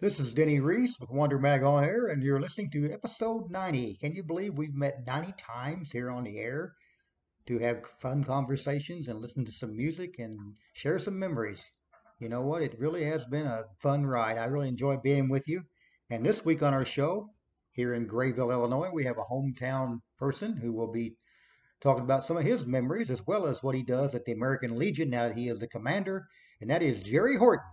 This is Denny Reese with Wonder Mag on Air, and you're listening to episode 90. Can you believe we've met 90 times here on the air to have fun conversations and listen to some music and share some memories? You know what? It really has been a fun ride. I really enjoy being with you. And this week on our show, here in Grayville, Illinois, we have a hometown person who will be talking about some of his memories as well as what he does at the American Legion now that he is the commander, and that is Jerry Horton.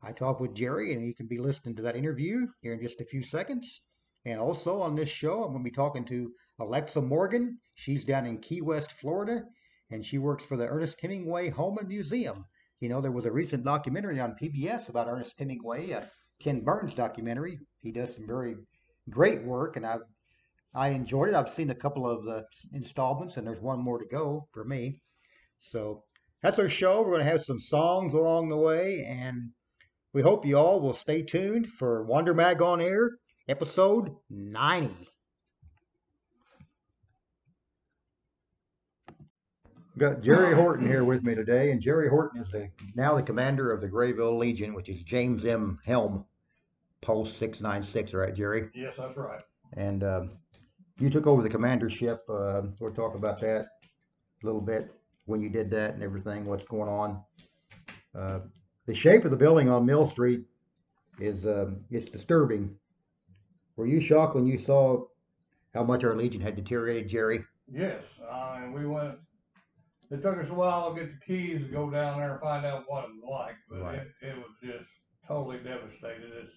I talked with Jerry, and you can be listening to that interview here in just a few seconds. And also on this show, I'm going to be talking to Alexa Morgan. She's down in Key West, Florida, and she works for the Ernest Hemingway Home and Museum. You know, there was a recent documentary on PBS about Ernest Hemingway, a Ken Burns documentary. He does some very great work, and I I enjoyed it. I've seen a couple of the installments, and there's one more to go for me. So that's our show. We're going to have some songs along the way, and we hope you all will stay tuned for Wonder Mag on Air, episode 90. Got Jerry Horton here with me today, and Jerry Horton is the now the commander of the Grayville Legion, which is James M. Helm, Post 696, right, Jerry? Yes, that's right. And um, you took over the commandership. Uh, we'll talk about that a little bit when you did that and everything, what's going on. Uh, the shape of the building on Mill Street is um, it's disturbing. Were you shocked when you saw how much our Legion had deteriorated, Jerry? Yes, I mean, we went, it took us a while to get the keys to go down there and find out what it was like, but Right. it, it was just totally devastated. It's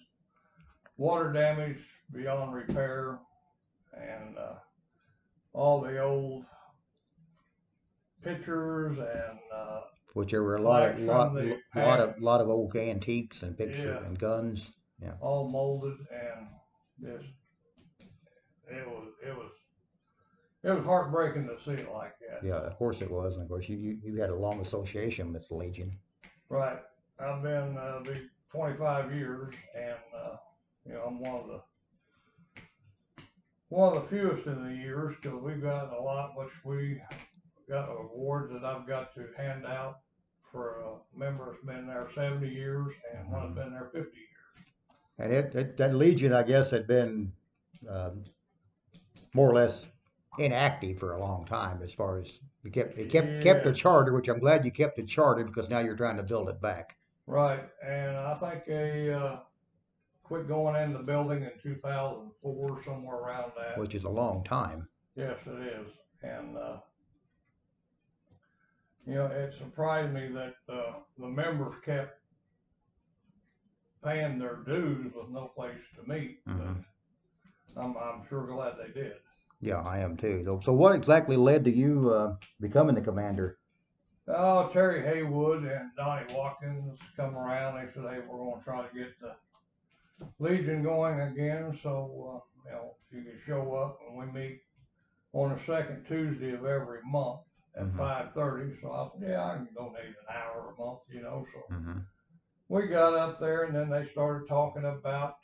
water damage beyond repair and, uh, all the old pictures and, uh, Which there were a lot of lot, lot of lot of old antiques and pictures Yeah. and guns. Yeah. All molded and just, it was, it was, it was heartbreaking to see it like that. Yeah, of course it was, and of course you you, you had a long association with the Legion. Right. I've been uh, be 25 years, and uh, you know I'm one of the one of the fewest in the years because we've gotten a lot which we got awards that I've got to hand out for a member that's been there 70 years and one that's been there 50 years. And it, it that Legion, I guess, had been um, more or less inactive for a long time as far as you kept it kept kept the charter, which I'm glad you kept the charter because now you're trying to build it back. Right, and I think they uh, quit going in the building in 2004, somewhere around that. which is a long time. Yes, it is. And uh, you know, it surprised me that, uh, the members kept paying their dues with no place to meet, but Mhm. I'm, I'm sure glad they did. Yeah, I am too. So, so what exactly led to you uh, becoming the commander? Oh, Terry Haywood and Donnie Watkins come around, they said, hey, we're gonna try to get the Legion going again, so, uh, you know, if you can show up and we meet on the second Tuesday of every month at Mhm. five thirty, so I said, yeah, I can donate an hour a month, you know, so. Mm-hmm. We got up there and then they started talking about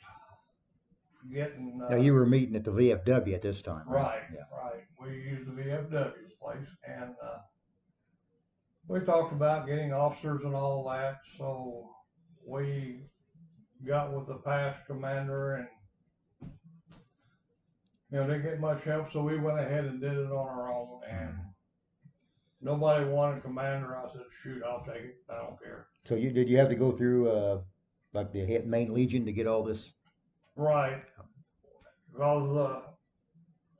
getting, uh, Now you were meeting at the VFW at this time, right? Right, Yeah. right. We used the VFW's place and, uh, we talked about getting officers and all that, so we got with the past commander and you know, didn't get much help, so we went ahead and did it on our own and nobody wanted commander. I said, shoot, I'll take it. I don't care. So you did you have to go through uh, like the main legion to get all this? Right. Because, uh,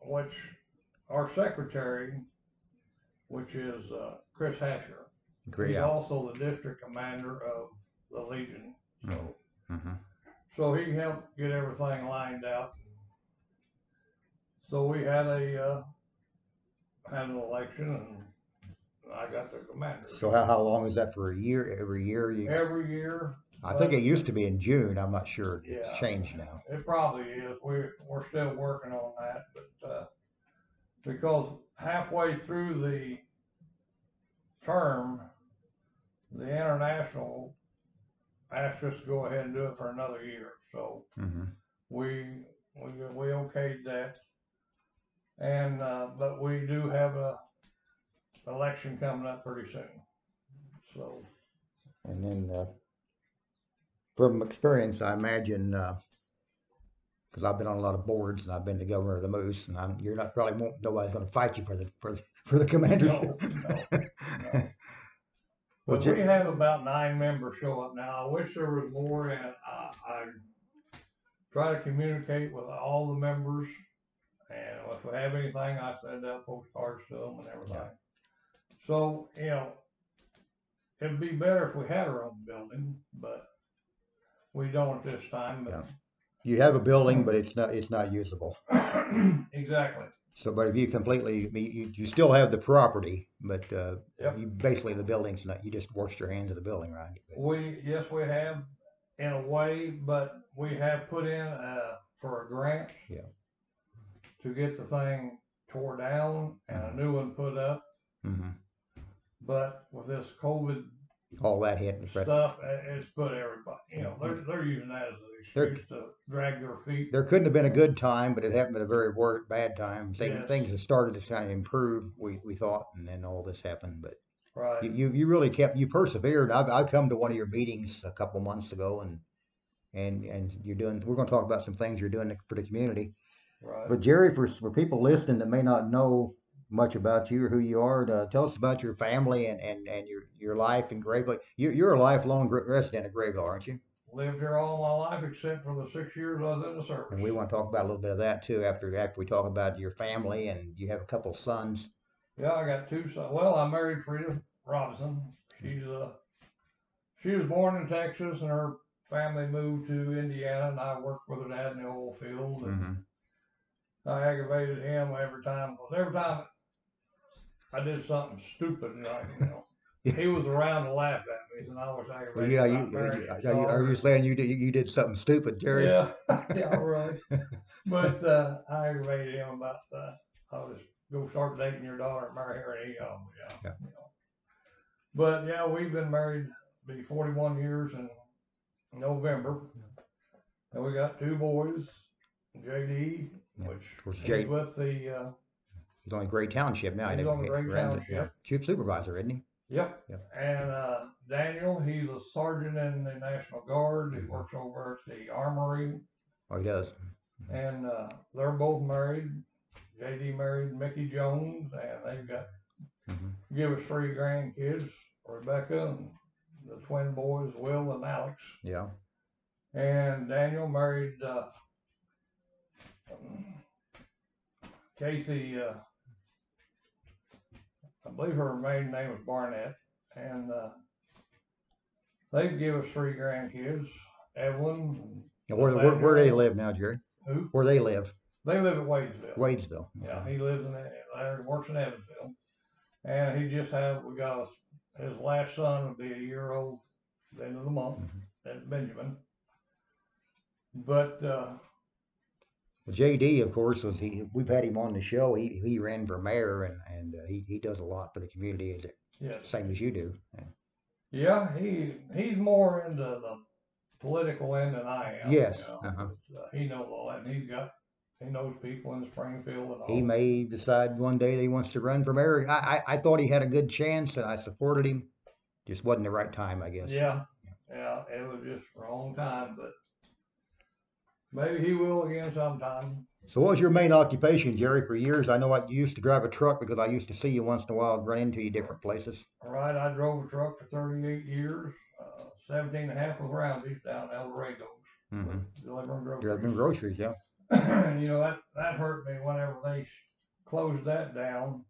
which our secretary, which is, uh, Chris Hatcher, Great. he's also the district commander of the Legion. So, Mm-hmm. so he helped get everything lined out. So we had a, uh, had an election and I got the commander. So how, how long is that for a year? Every year you? Every year, I think it used to be in June. I'm not sure. Yeah. It's changed now. It probably is. We're, we're still working on that, but, uh, because halfway through the term, the international asked us to go ahead and do it for another year, so Mm-hmm. we, we, we okayed that. And, uh, but we do have a election coming up pretty soon, so. And then, uh, from experience, I imagine, because I've been on a lot of boards and I've been the governor of the Moose, and I'm, you're not probably won't, nobody's going to fight you for the for the, for the commandership. no. But What's it- we have about nine members show up now. I wish there was more and I, I try to communicate with all the members. And if we have anything, I send out postcards to them and everything. So, you know, it'd be better if we had our own building, but we don't at this time, but. you have a building, but it's not it's not usable. Exactly. So, but if you completely, I mean, you, you still have the property, but uh, Yep. you basically the building's not. You just washed your hands of the building, right? We, yes, we have in a way, but we have put in, uh, for a grant. Yeah. To get the thing tore down and a new one put up, hmm but with this COVID All that hit. But stuff, it's put everybody, you know, they're, they're using that as an excuse to drag their feet. there couldn't have been a good time, but it happened at a very bad time. Things, Yes. things have started to kind of improve. We we thought, and then all this happened. But you Right, you, you really kept you persevered. I've I've come to one of your meetings a couple months ago, and and and you're doing. We're going to talk about some things you're doing for the community. right. But Jerry, for for people listening that may not know much about you or who you are, uh, tell us about your family and, and, and your, your life in Grayville. You, you're a lifelong resident of Grayville, aren't you? Lived here all my life except for the six years I was in the service. And we want to talk about a little bit of that too after after we talk about your family and you have a couple sons. Yeah, I got two sons. Well, I married Frida Robinson. She's uh, she was born in Texas, and her family moved to Indiana, and I worked with her dad in the oil field. And Mm-hmm. I aggravated him every time. Every time I did something stupid, you know, he was around to laugh at me, and I was aggravated. yeah, you, are, you, are you saying you did you, you did something stupid, Jerry? Yeah, yeah, really. But uh, I aggravated him about uh, I'll just go start dating your daughter and marry her, and he, um, yeah, Yeah. you know. But yeah, we've been married be 41 years in November, and we got two boys, JD, Yeah, which is with the uh, He's on Gray Township now. He's on Gray Township. yeah. Chief supervisor, isn't he? Yep. Yep. And uh, Daniel, he's a sergeant in the National Guard. He works over at the Armory, Oh, he does. and uh, they're both married. JD married Mickey Jones, and they've got hmm give us three grandkids, Rebecca and the twin boys, Will and Alex. Yeah. And Daniel married uh, Casey uh, I believe her maiden name was Barnett, and, uh, they give us three grandkids, Evelyn, Now, where, where, where do they live now, Jerry? who, Where they live? they live at Wadesville. Wadesville. Yeah, he lives in, there, he works in Evansville. And he just had, we got, a- his last son will be a year old, at the end of the month, Mhm. that's Benjamin. But, uh, JD, of course, was he. We've had him on the show. He he ran for mayor, and and uh, he he does a lot for the community, is it yes, same as you do? yeah, he, he's more into the political end than I am. Yes, you know, uh-huh. but, uh, He knows all that, and he's got, he knows people in Springfield and all. He may decide one day that he wants to run for mayor. I, I I thought he had a good chance, and I supported him. Just wasn't the right time, I guess. Yeah, yeah, it was just wrong time, but maybe he will again sometime. So, what was your main occupation, Jerry? For years, I know I used to drive a truck because I used to see you once in a while run into you different places. All right, I drove a truck for thirty-eight years, uh, seventeen and a half with Roundy's down Eldorado, Mm-hmm. delivering groceries. Driving groceries, yeah. And, you know, that, that hurt me whenever they closed that down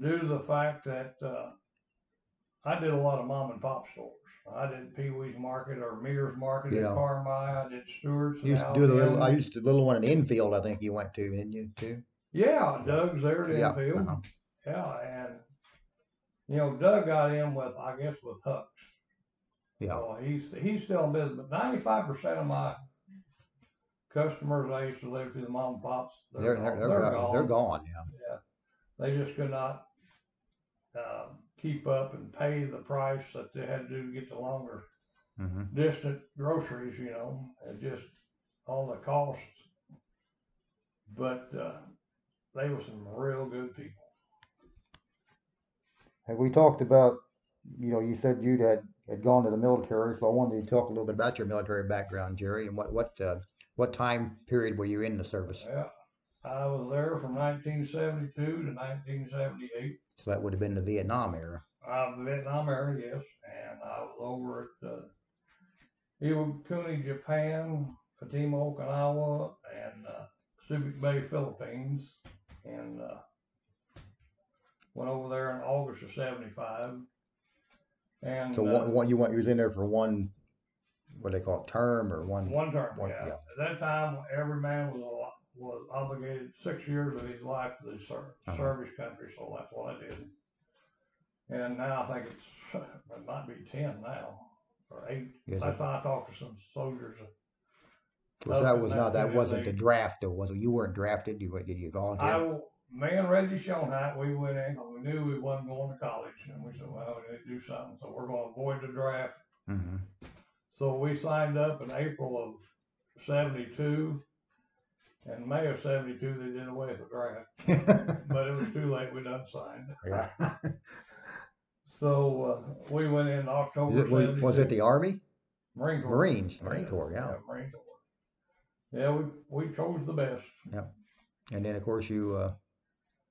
due to the fact that, uh, I did a lot of mom and pop stores. I did Pee Wee's Market or Mears Market in Yeah. Carmi, I did Stewart's. You used to do the little. I used to the little one in Enfield. I think you went to, didn't you? Too. Yeah, Doug's there at Yeah, Enfield. uh-huh. Yeah, and, you know, Doug got in with, I guess, with Hucks. Yeah. So he's, he's still in business, but ninety-five percent of my customers I used to live through the mom and pops, They're they're, they're, gone. they're, gone. they're gone. gone. Yeah. They just could not, uh, keep up and pay the price that they had to do to get the longer Mm-hmm. distant groceries, you know, and just all the costs. But, uh, they were some real good people. Have we talked about? You know, you said you had had gone to the military, so I wanted you to talk a little bit about your military background, Jerry, and what what uh, what time period were you in the service? Yeah, I was there from nineteen seventy-two to nineteen seventy-eight. So that would have been the Vietnam era. Uh, Vietnam era, yes, and I was over at, uh, Iwakuni, Japan, Futenma, Okinawa, and, uh, Subic Bay, Philippines, and, uh, went over there in August of seventy-five. And, So uh, one, one you went you was in there for one, what they call it, term or one? One term, One- yeah. yeah. At that time, every man was a- was obligated six years of his life to the ser- uh-huh. service country, so that's what I did. And now I think it's it might be ten now or eight. Is that's why I talked to some soldiers. Because that was not that wasn't the draft though, was it? You weren't drafted. You did you volunteer? I, me and Reggie Schoenheit, we went in and we knew we wasn't going to college, and we said, well, we need to do something, so we're going to avoid the draft. Mm-hmm. So we signed up in April of '72 in May of seventy-two, they did away with the draft, but it was too late, we done signed. Yeah. So, uh, we went in October it- was- it the Army? Marine Corps. Marines, Marine Corps, yeah. Marine Corps. Yeah, we, we chose the best. And then, of course, you, uh,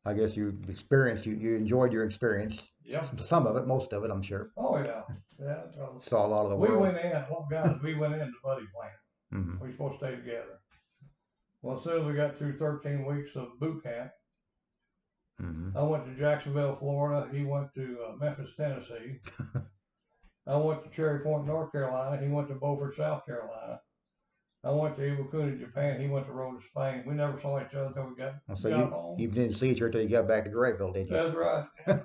I guess you experienced, you, you enjoyed your experience. Yep. Some of it, most of it, I'm sure. Oh, yeah, yeah. Uh, Saw a lot of the We world. went in, oh, well, guys, we went in the buddy plan. Mhm. We were supposed to stay together. Well, as soon as we got through thirteen weeks of boot camp, hmm I went to Jacksonville, Florida. He went to uh, Memphis, Tennessee. I went to Cherry Point, North Carolina. He went to Beaufort, South Carolina. I went to Iwakuni, Japan. He went to Rota, Spain. We never saw each other until we got, So got you, home. you didn't see each other until you got back to Grayville, did you? That's right.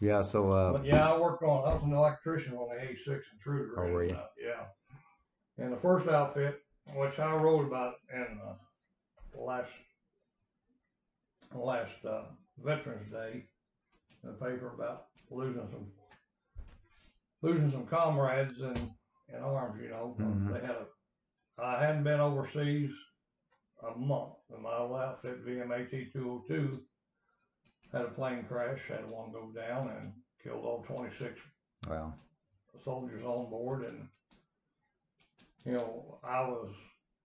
Yeah. So, uh, But yeah, I worked on, I was an electrician on the A6 intruder. Oh, were you? Yeah. And the first outfit, which I wrote about in uh, the last, last uh, Veterans Day, in the paper about losing some, losing some comrades in, in arms, you know. Mhm. They had a, I hadn't been overseas a month, and my old outfit, VMAT 202, had a plane crash, had one go down and killed all twenty-six well, soldiers on board and, you know, I was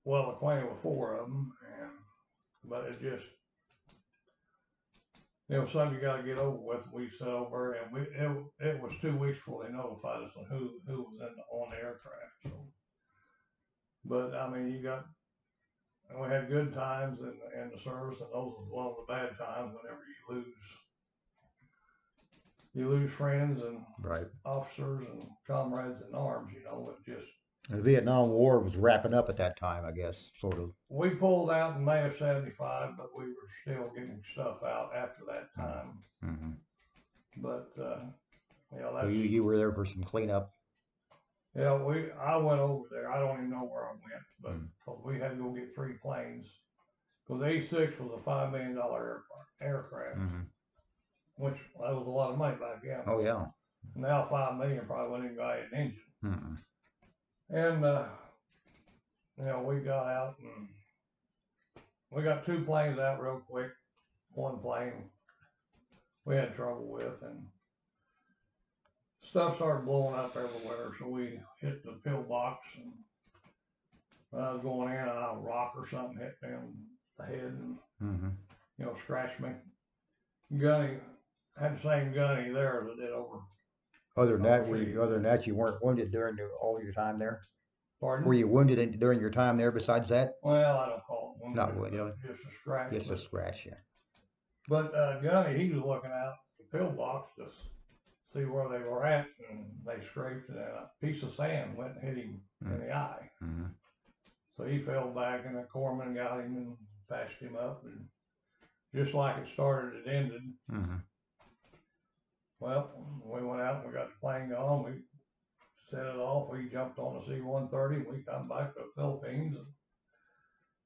well acquainted with four of them and, but it just, you know, something you gotta get over with. We sat over and we, it, it was two weeks before they notified us on who, who was in, the- on the aircraft, so. But, I mean, you got and we had good times in, in the service, and those was one of the bad times whenever you lose. You lose friends and Right. officers and comrades in arms, you know, it just, The Vietnam War was wrapping up at that time, I guess, sort of. we pulled out in May of seventy-five, but we were still getting stuff out after that time. Mm-hmm. But, uh, you So that's, you, you were there for some cleanup. yeah, we, I went over there, I don't even know where I went, but, Mm. 'cause we had to go get three planes. Cause A six was a five million dollar aircraft, Mm-hmm. which, that was a lot of money back then. Oh, yeah. Now five million probably wouldn't even buy an engine. And, uh, you know, we got out and we got two planes out real quick. One plane we had trouble with and stuff started blowing up everywhere. So we hit the pillbox and when I was going in, a rock or something hit me in the head and, Mm-hmm. you know, scratched me. Gunny had the same gunny there as I did over. Other than that, were you, other than that, you weren't wounded during the, all your time there? Pardon? Were you wounded in, during your time there besides that? Well, I don't call it wounded. Not wounded. Just a scratch. Just a scratch, yeah. But uh, Gunny, he was looking out the pillbox to s- see where they were at, and they scraped and a piece of sand went and hit him in the eye. Mm-hmm. So he fell back, and the corpsman got him and patched him up, and just like it started, it ended. Mm-hmm. Well, we went out and we got the plane going. We set it off. We jumped on the C-130. and We come back to the Philippines, and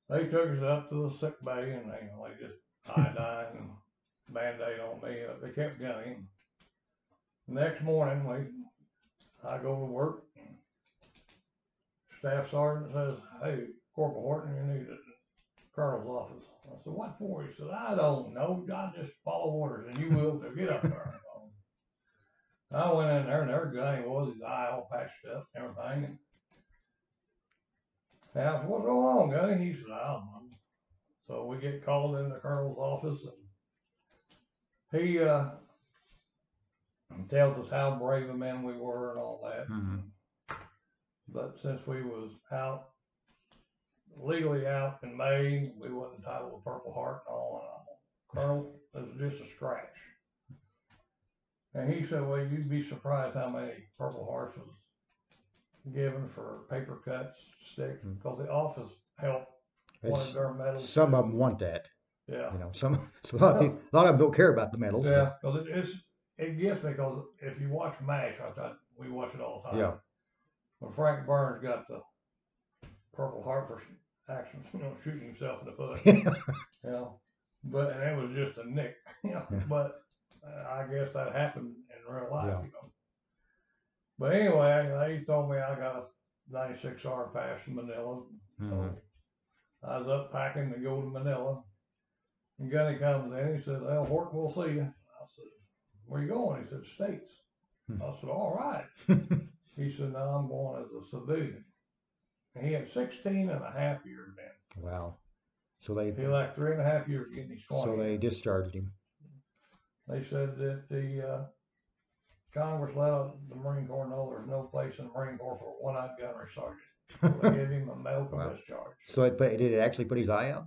they took us up to the sick bay, and they, they just iodine and band-aid on me. Uh, They kept gunning. Next morning, we, I go to work. Staff sergeant says, "Hey, Corporal Horton, you need the colonel's office." I said, "What for?" He said, "I don't know. I just follow orders, and you will. Get up there." I went in there, and there gunny was, his eye all patched up and everything. And I said, "What's going on, gunny?" He said, "I don't know." So we get called in the colonel's office, and he uh, tells us how brave a men we were and all that. Mhm. But since we was out, legally out in May, we wasn't entitled to Purple Heart and all. And all. Colonel, it was just a scratch. And he said, well, you'd be surprised how many Purple Hearts was given for paper cuts, sticks, Hmm. because the office helped one It's, of their medals. some too. of them want that, Yeah. you know, some, so a lot of, people- a lot of them don't care about the medals. Yeah, because it, it's it gets me because if you watch MASH, I thought we watch it all the time. Yeah. When Frank Burns got the Purple Heart for actions, you know, shooting himself in the foot, you know, but and it was just a nick, you know, Yeah. but uh, I guess that happened in real life, Yeah. you know. But anyway, they told me I got a 96 hour pass to Manila, so Mhm. I was up packing to go to Manila. And Gunny comes in, he says, Well, Horton, we'll see you. I said, Where you going? He said, States. Hmm. I said, All right. He said, No, I'm going as a civilian. And he had 16 and a half years then. Wow. So they, He left three and a half years getting his 20. so they discharged him. They said that the uh, Congress let the Marine Corps know there's no place in the Marine Corps for a one-eyed gunnery sergeant. So they gave him a medical Wow. discharge. So it, but did it actually put his eye out?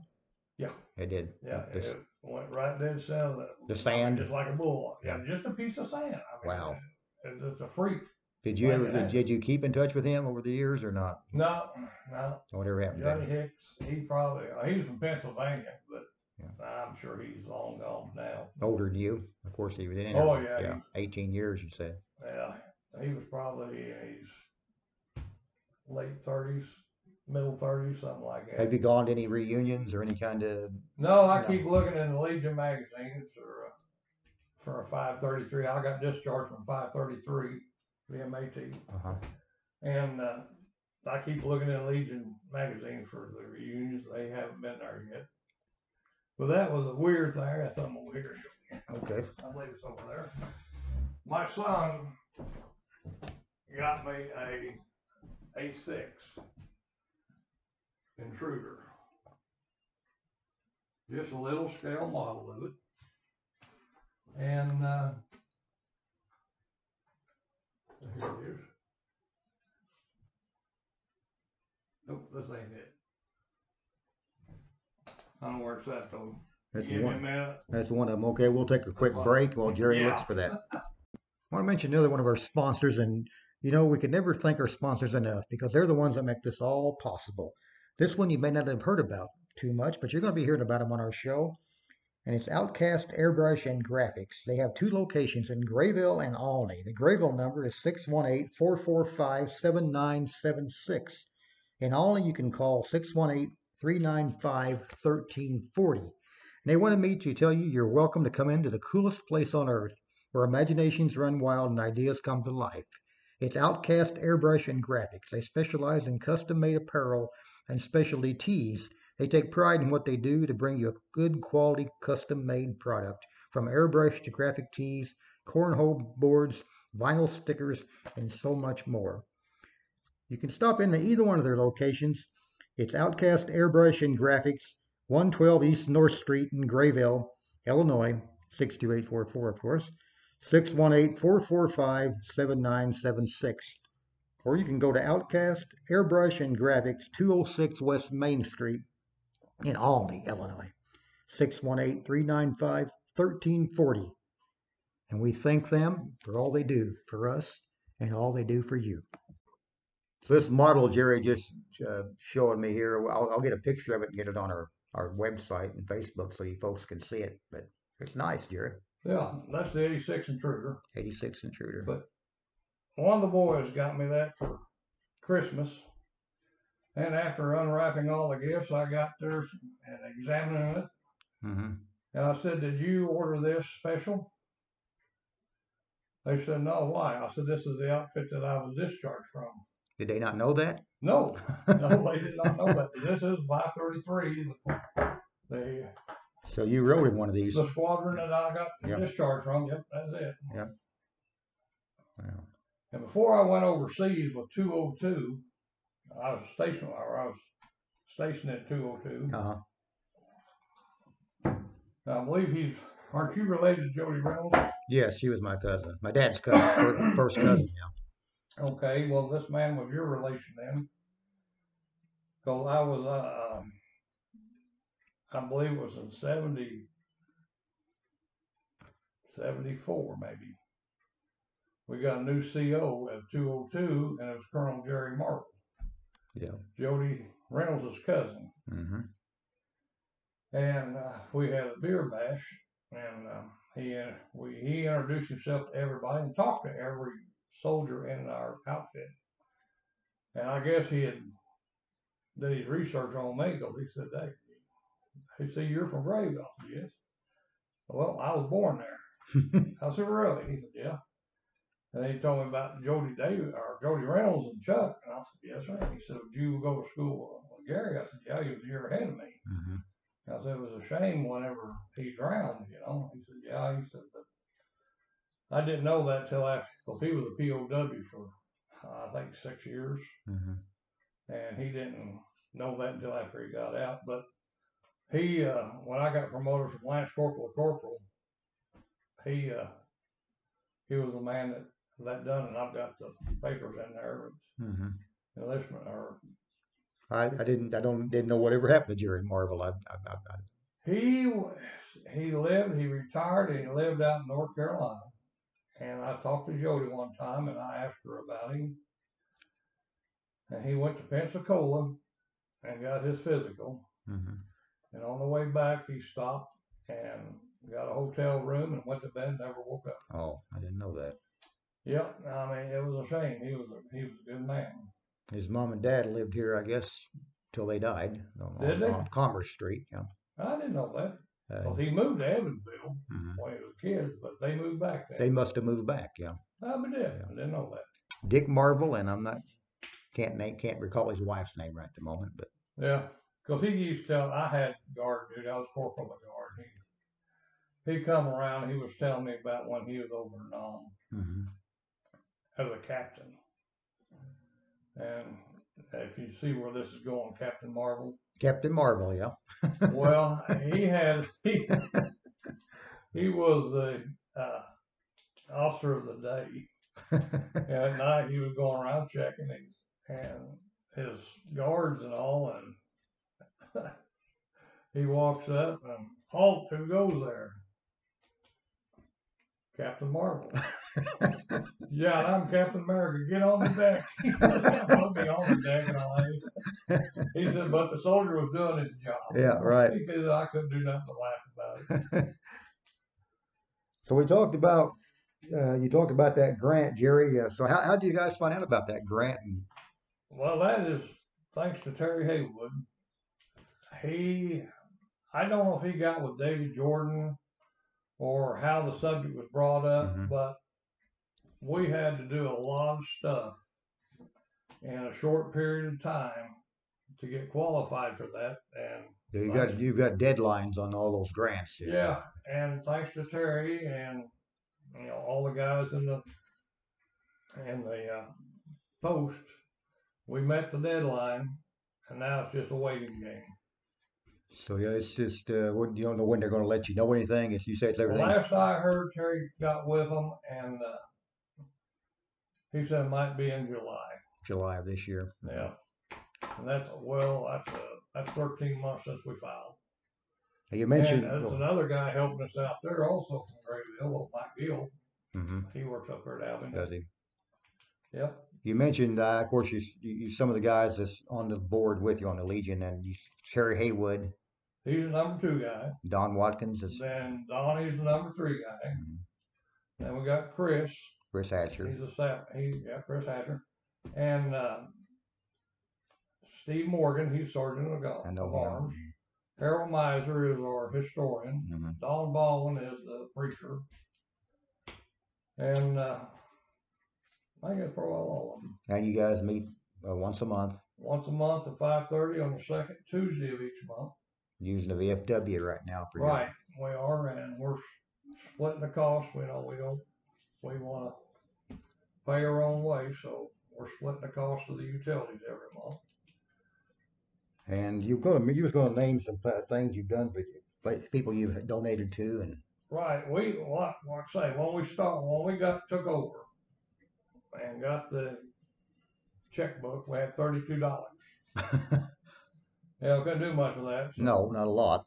Yeah. It did. Yeah, This- it went right dead center. of The, sand? just like a bull. Yeah. Just a piece of sand. I mean, Wow. It's just a freak. Did you ever, did, did you keep in touch with him over the years or not? No, no. Whatever happened to Johnny? Hicks, he probably, uh, he was from Pennsylvania, but Yeah. I'm sure he's long gone now. Older than you? Of course he was in Oh, yeah, Yeah, eighteen years you said. Yeah, he was probably in his late thirties, middle thirties, something like that. Have you gone to any reunions or any kind of, No, I keep looking in the Legion magazines for, uh, for a five thirty-three. I got discharged from five thirty-three, VMAT. uh-huh, And, uh, I keep looking in Legion magazine for the reunions. They haven't been there yet. But that was a weird thing. I got something over here. okay. I believe it's over there. My son got me a A6 intruder. Just a little scale model of it. And, uh, here it is. Nope, this ain't it. I don't know where it's at though. That's Give me a one. minute. That's one of them. Okay, we'll take a quick break while Jerry Yeah. looks for that. I want to mention another one of our sponsors, and you know we can never thank our sponsors enough because they're the ones that make this all possible. This one you may not have heard about too much, but you're going to be hearing about them on our show. And it's Outcast Airbrush and Graphics. They have two locations in Grayville and Olney. The Grayville number is 618 445 7976. In Olney, you can call 618 395 1340. And they wanted me to tell you you're welcome to come into the coolest place on earth where imaginations run wild and ideas come to life. It's Outcast Airbrush and Graphics. They specialize in custom made apparel and specialty tees. They take pride in what they do to bring you a good quality custom made product from airbrush to graphic tees, cornhole boards, vinyl stickers, and so much more. You can stop into either one of their locations. It's Outcast Airbrush and Graphics, 112 East North Street in Grayville, Illinois, 62844, of course, 618 445 7976. Or you can go to Outcast Airbrush and Graphics, 206 West Main Street in Olney, Illinois, 618 395 1340. And we thank them for all they do for us and all they do for you. So this model Jerry just uh, showing me here, I'll, I'll get a picture of it and get it on our, our website and Facebook so you folks can see it. But it's nice, Jerry. Yeah, that's the A6 intruder. A6 intruder. But one of the boys got me that for Christmas. And after unwrapping all the gifts, I got there and examining it. hmm And I said, Did you order this special? They said, No, why? I said, This is the outfit that I was discharged from. Did they not know that? No, no, they did not know that. This is 533, the, the, So you rode in one of these. the squadron that I got Yep. discharged from. Yep, that's it. Wow. And before I went overseas with 202, I was stationed, or I was stationed at 202. Uh-huh. I believe he's, aren't you related to Jody Reynolds? Yes, she was my cousin. My dad's cousin, first cousin. Yeah. Okay, well, this man was your relation then. Cause I was, uh, um, I believe it was in 70, 74 maybe. We got a new CO at 202 and it was Colonel Jerry Marvel, Yeah. Jody Reynolds' cousin. hmm and uh, we had a beer bash, and uh, he uh, we he introduced himself to everybody and talked to every soldier in our outfit. And I guess he had did his research on me because he said, "Hey, he said you're from Grayville." I said, "Yes." Well, I was born there. I said, "Really?" He said, "Yeah." And then he told me about Jody Davis or Jody Reynolds and Chuck, and I said, "Yes, sir." He said, "Did you go to school with Gary?" I said, "Yeah, he was a year ahead of me." hmm I said it was a shame whenever he drowned, you know. He said, yeah, he said, but I didn't know that till after, because he was a POW for, I think, six years, hmm and he didn't know that until after he got out. But he, uh, when I got promoted from Lance Corporal to Corporal, he, uh, he was the man that, that done it. I've got the papers in there, hmm enlistment, or I, I didn't I don't didn't know whatever happened to Jerry Marvel. I, I, I, I He was, he lived, he retired, and he lived out in North Carolina. And I talked to Jody one time, and I asked her about him. And he went to Pensacola and got his physical. hmm And on the way back, he stopped and got a hotel room and went to bed. and Never woke up. Oh, I didn't know that. Yep, I mean it was a shame. He was a he was a good man. His mom and dad lived here, I guess, till they died on, Did on, they? on Commerce Street. Yeah. I didn't know that. Uh, 'Cause he moved to Evansville mhm. when he was a kid, but they moved back there. They must have moved back. Yeah. I did. I didn't know that. Dick Marvel, and I'm not can't name can't recall his wife's name right at the moment, but Yeah, because he used to tell, I had guard duty, I was corporal of the guard. He, he come around, he was telling me about when he was over in, um, mhm. as a captain. And if you see where this is going, Captain Marvel, Captain Marvel. Yeah. well, he had, he, he was the, uh, officer of the day. And at night he was going around checking his, and his guards and all, and he walks up and halt, who goes there? Captain Marvel. yeah, I'm Captain America. Get on the deck. He said, on the deck and that. He said, but the soldier was doing his job. Yeah, right. Because I couldn't do nothing but laugh about it. So we talked about uh, you talked about that grant, Jerry. Uh, so how how do you guys find out about that grant? Well, that is thanks to Terry Haywood. He, I don't know if he got with David Jordan or how the subject was brought up, Mhm. but we had to do a lot of stuff in a short period of time to get qualified for that. And you got you've got deadlines on all those grants. yeah, and thanks to Terry and you know all the guys in the in the uh, post, we met the deadline, and now it's just a waiting game. So yeah, it's just uh, when- you don't know when they're going to let you know anything. It's you say it's everything. last I heard, Terry got with them, and uh, he said it might be in July. July of this year. Yeah, and that's well, that's uh, that's 13 months since we filed. You mentioned. and there's another guy helping us out there also from Grayville, Mike Gill. hmm He works up there at Albion. Does he? Yep. You mentioned, uh, of course, you, you, some of the guys that's on the board with you on the Legion, and you, Terry Haywood, He's the number two guy. Don Watkins, is Then Donnie's the number three guy. Mhm. Then we got Chris. Chris Hatcher. He's a sap. He yeah, Chris Hatcher, and uh, Steve Morgan. He's sergeant of, I of know him. arms. Harold Miser is our historian. Mhm. Don Baldwin is the preacher. And uh, I guess probably all of them. And you guys meet uh, once a month Once a month at five thirty on the second Tuesday of each month. using the VFW right now. For your- Right, we are, and we're splitting the cost. We know we don't, we want to pay our own way, so we're splitting the cost of the utilities every month. And you've got to, you was going to name some things you've done for you, like people you've donated to, and Right, we like, like I say, when we start, when we got took over and got the checkbook, we had thirty-two dollars. Yeah, we couldn't do much of that. so- no, not a lot.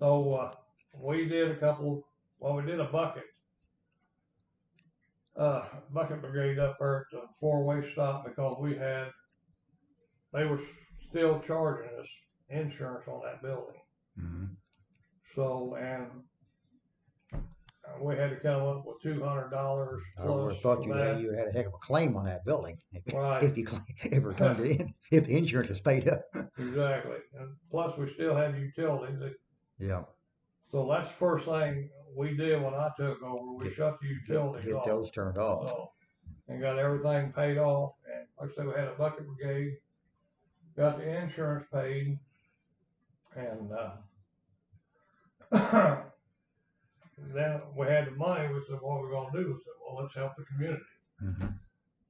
So uh, we did a couple. Well, we did a bucket, uh, bucket brigade up there at the four-way stop because we had. They were still charging us insurance on that building. hmm So and we had to come up with two hundred dollars I plus have thought for you that. had, you had a heck of a claim on that building if, Right. if you claim, ever turned it in, if the insurance was paid up. Exactly, and plus we still had utilities. That, yeah, so that's the first thing we did when I took over. We Get- shut the get, utilities get off. those turned off. So, and got everything paid off. And like I said, we had a bucket brigade, got the insurance paid, and uh, then we had the money. We said, "What are we gonna do?" We said, "Well, let's help the community." hmm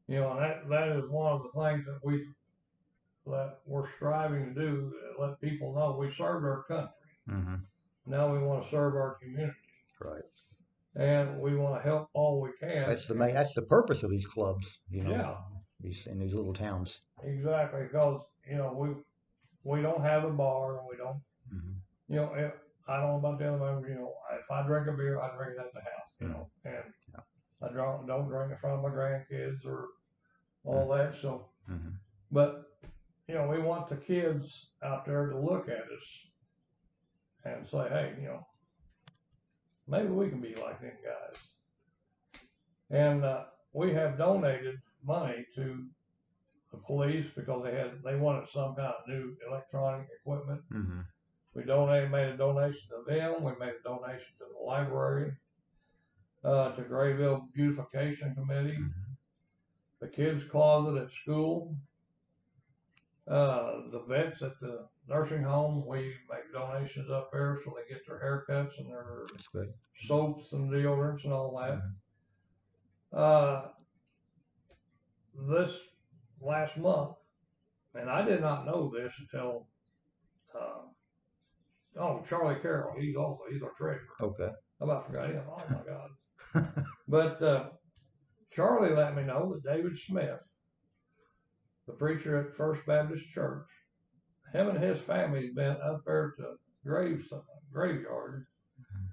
You know, and that that is one of the things that we that we're striving to do. Let people know we served our country. hmm Now we want to serve our community, Right. and we want to help all we can. That's the main. That's the purpose of these clubs. You know, Yeah. these in these little towns. Exactly, because you know we we don't have a bar, and we don't. hmm You know, if, I don't know about the other members. You know, if I drink a beer, I drink it at the house. You know, and. I don't don't drink in front of my grandkids or all that. So, hmm but you know, we want the kids out there to look at us and say, hey, you know, maybe we can be like them guys. And uh, we have donated money to the police because they had they wanted some kind of new electronic equipment. hmm We donated, made a donation to them. We made a donation to the library, uh, to Grayville Beautification Committee, hmm the kids' closet at school, uh, the vets at the nursing home. We make donations up there so they get their haircuts and their That's good. soaps and deodorants and all that. Mhm. Uh, this last month, and I did not know this until, uh, oh, Charlie Carroll, he's also, he's our treasurer. Okay. I about forgot him. Oh my God. But uh, Charlie let me know that David Smith, the preacher at First Baptist Church, him and his family had been up there to grave graveyard,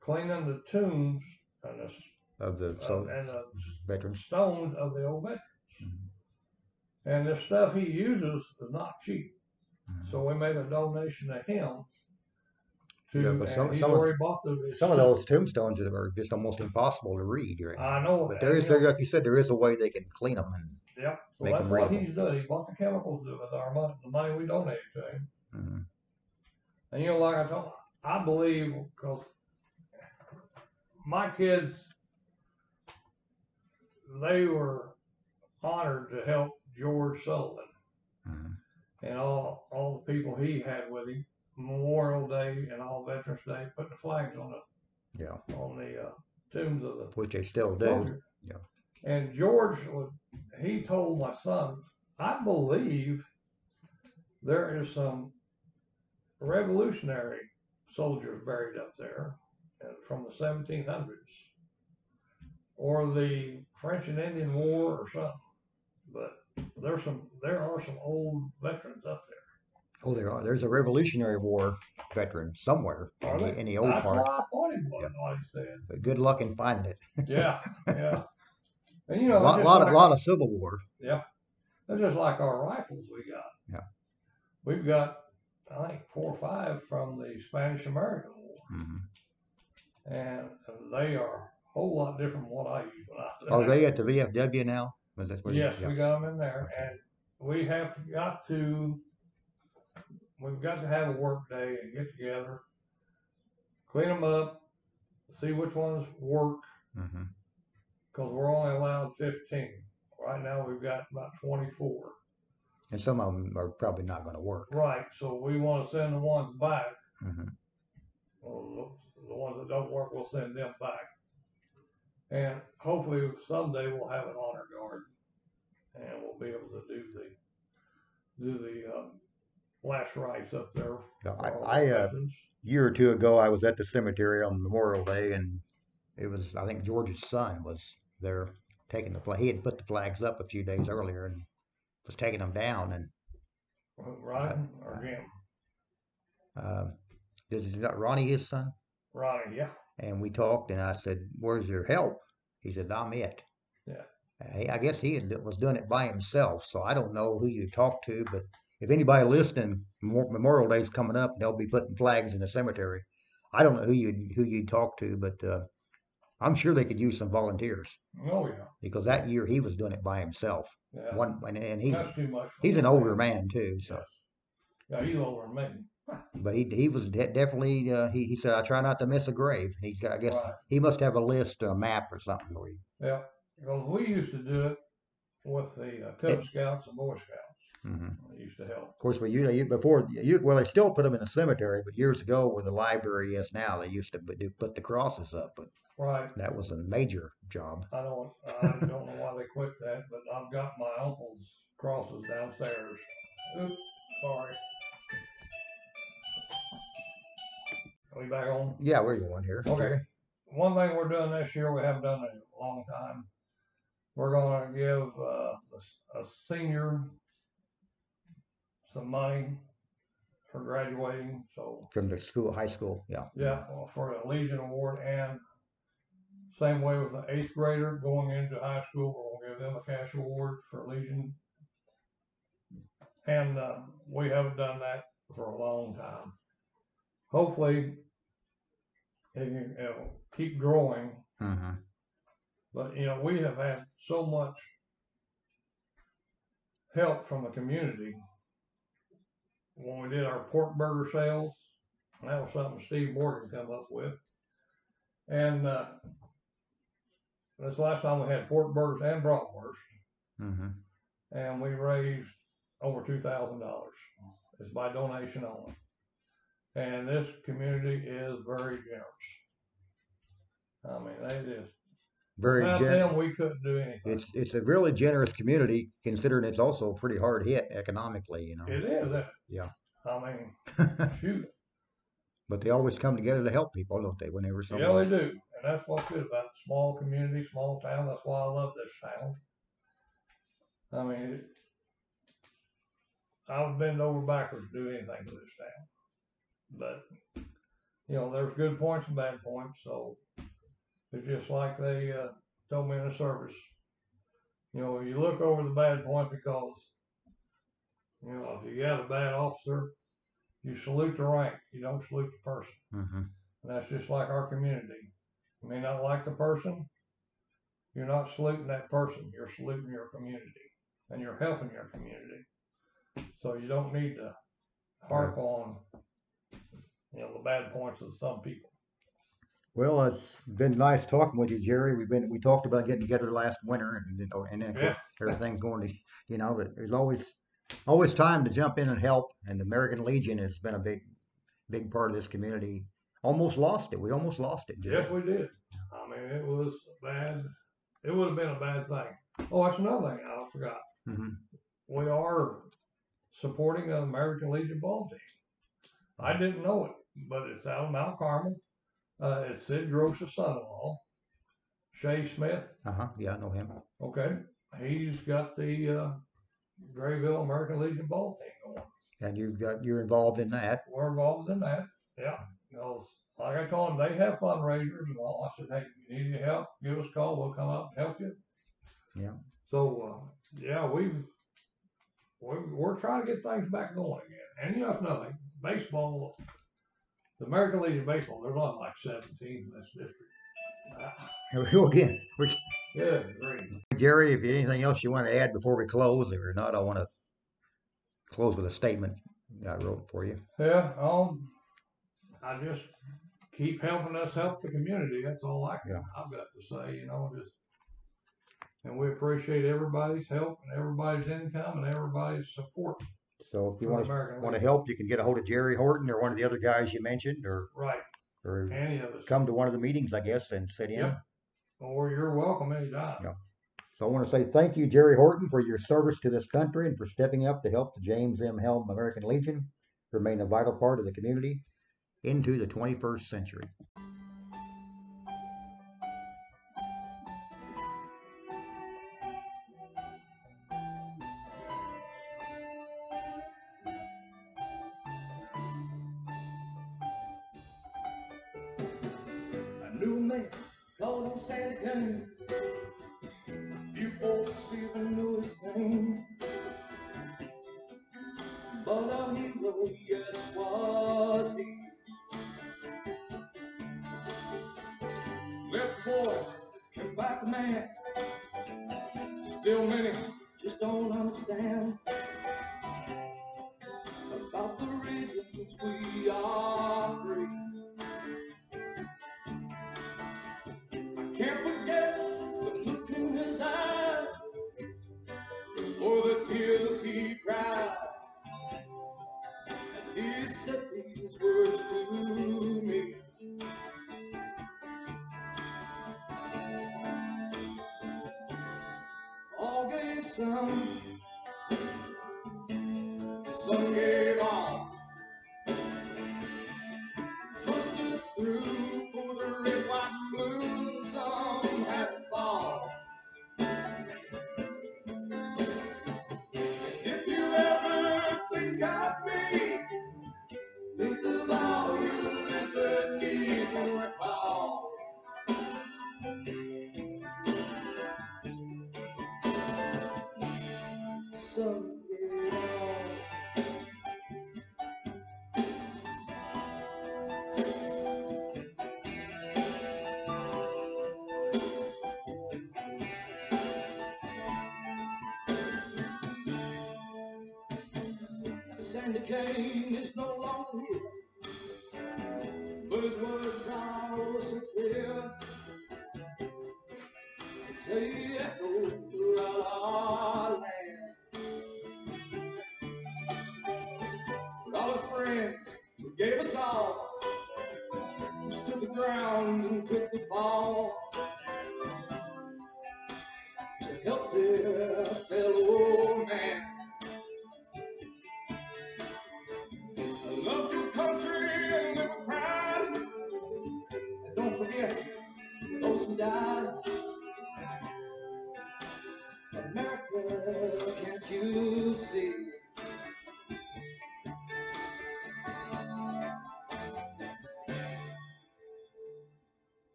cleaning the tombs and the Of the uh, so and the veterans. stones of the old veterans. Mhm. And the stuff he uses is not cheap. Mhm. So we made a donation to him. To, Yeah, but some- he's some of- already bought the. Some of those tombstones are just almost impossible to read. Right I know but there is, there, like you said, there is a way they can clean them. And Yep. So make that's what readable. he's done. He bought the chemicals with our money, the money we donated to him. mhm. And you know, like I told, I believe because my kids, they were honored to help George Sullivan Mhm. and all all the people he had with him. Memorial Day and all Veterans Day, putting the flags on the yeah, on the uh, tombs of the which they still do. soldiers. Yeah. And George would he told my son, I believe there is some revolutionary soldiers buried up there uh, from the 1700s or the French and Indian War or something. But there's some there are some old veterans up there. Oh, there are. There's a Revolutionary War veteran somewhere in the, in the old That's part. what I thought he was. Said. But good luck in finding it. Yeah, yeah. And you know, a lot, lot, like- of, lot of Civil War. Yeah, they're just like our rifles we got. Yeah. We've got, I think, four or five from the Spanish American War, Mhm. and they are a whole lot different from what I use when I Are they at the VFW now? Where you- Yes, yeah. we got them in there, Okay. and we have got to, we've got to have a work day and get together, clean them up, see which ones work, because we're only allowed 15. Right now, we've got about 24. And some of them are probably not going to work. Right, so we want to send the ones back. Mhm. Well, the, the ones that don't work, we'll send them back. And hopefully someday we'll have an honor guard, and we'll be able to do the do the um, last rites up there. Yeah, for all I, I uh, veterans. year or two ago, I was at the cemetery on Memorial Day, and it was I think George's son was there taking the flag. He had put the flags up a few days earlier and was taking them down. And Ryan or uh, Jim? um, is not Ronnie his son? Ronnie, yeah. And we talked, and I said, "Where's your help?" He said, "I'm it." Yeah. Uh, I guess he was doing it by himself, so I don't know who you talked to, but if anybody listening, Memorial Day's coming up, they'll be putting flags in the cemetery. I don't know who you who you talk to, but uh, I'm sure they could use some volunteers Oh yeah, because that year he was doing it by himself. yeah. One and, and he's That's too much. he's an older man. man too, so Yes. Yeah, he's older than me. but he he was de- definitely uh, he he said I try not to miss a grave. He's got I guess Right. he must have a list or a map or something. Where he, Yeah, because we used to do it with the uh, Cub Scouts and Boy Scouts. Mhm. They used to help. Of course, we you, you before you well they still put them in the cemetery, but years ago where the library is now, they used to put, do- put the crosses up, but Right. that was a major job. I don't. I don't know why they quit that, but I've got my uncle's crosses downstairs. Oops, sorry. Are we back on? Yeah, we're going here. Okay. One thing we're doing this year we haven't done in a long time. We're going to give uh, a, s- a senior some money for graduating. So From the school, high school. Yeah. yeah, well, for a Legion Award and same way with the eighth grader going into high school, we're gonna give them a cash award for Legion. And uh, we haven't done that for a long time. Hopefully, it can it'll keep growing. Mm-hmm. But you know, we have had so much help from the community when we did our pork burger sales. That was something Steve Morgan come up with. And uh, this last time we had pork burgers and bratwurst, Mm-hmm. and we raised over two thousand dollars. It's by donation only. And this community is very generous. I mean, they just Very without gen- them we couldn't do anything. It's it's a really generous community considering it's also pretty hard hit economically, you know. It is. Yeah. I mean, shoot. but they always come together to help people, don't they? Whenever Yeah, they do. And that's what's good about small community, small town. That's why I love this town. I mean, it, I would bend over backwards to do anything for this town. But you know, there's good points and bad points, so it's just like they, uh, told me in the service. You know, you look over the bad points because, you know, if you got a bad officer, you salute the rank, you don't salute the person. hmm And that's just like our community. You may not like the person, you're not saluting that person, you're saluting your community, and you're helping your community. So you don't need to harp on, you know, the bad points of some people. Well, it's been nice talking with you, Jerry. We've been we talked about getting together last winter, and you know, and then of course, everything's going to, you know, but there's always always time to jump in and help. And the American Legion has been a big big part of this community. Almost lost it. We almost lost it, Jerry. Yes, we did. I mean, it was bad. It would have been a bad thing. Oh, that's another thing I forgot. Mhm. We are supporting an American Legion ball team. I didn't know it, but it's out of Mount Carmel. Uh, it's Sid Gross's son-in-law, Shay Smith. Uh huh. Yeah, I know him. Okay, he's got the uh, Grayville American Legion ball team going. And you've got you're involved in that. We're involved in that. Yeah. Know, like I told them, they have fundraisers and all. I said, hey, if you need any help, give us a call. We'll come up and help you. Yeah. So, uh, yeah, we've, we're, we're trying to get things back going again. And you know, nothing. Baseball, the American Legion Baseball, there's only like 17 in this district. Here we go again. We, yeah, great. Jerry, if you anything else you want to add before we close, or not, I want to close with a statement I wrote for you. Yeah, um, I just keep helping us help the community. That's all I can, Yeah. I've got to say, you know, just. And we appreciate everybody's help and everybody's income and everybody's support So if you want to American want to Legion. help, you can get a hold of Jerry Horton or one of the other guys you mentioned, or Right, or any of us. come to one of the meetings, I guess, and sit in. Yeah. Or you're welcome anytime. Yeah. So I want to say thank you, Jerry Horton, for your service to this country and for stepping up to help the James M. Helm American Legion remain a vital part of the community into the 21st century. Sandy Kane. Few folks even knew his name.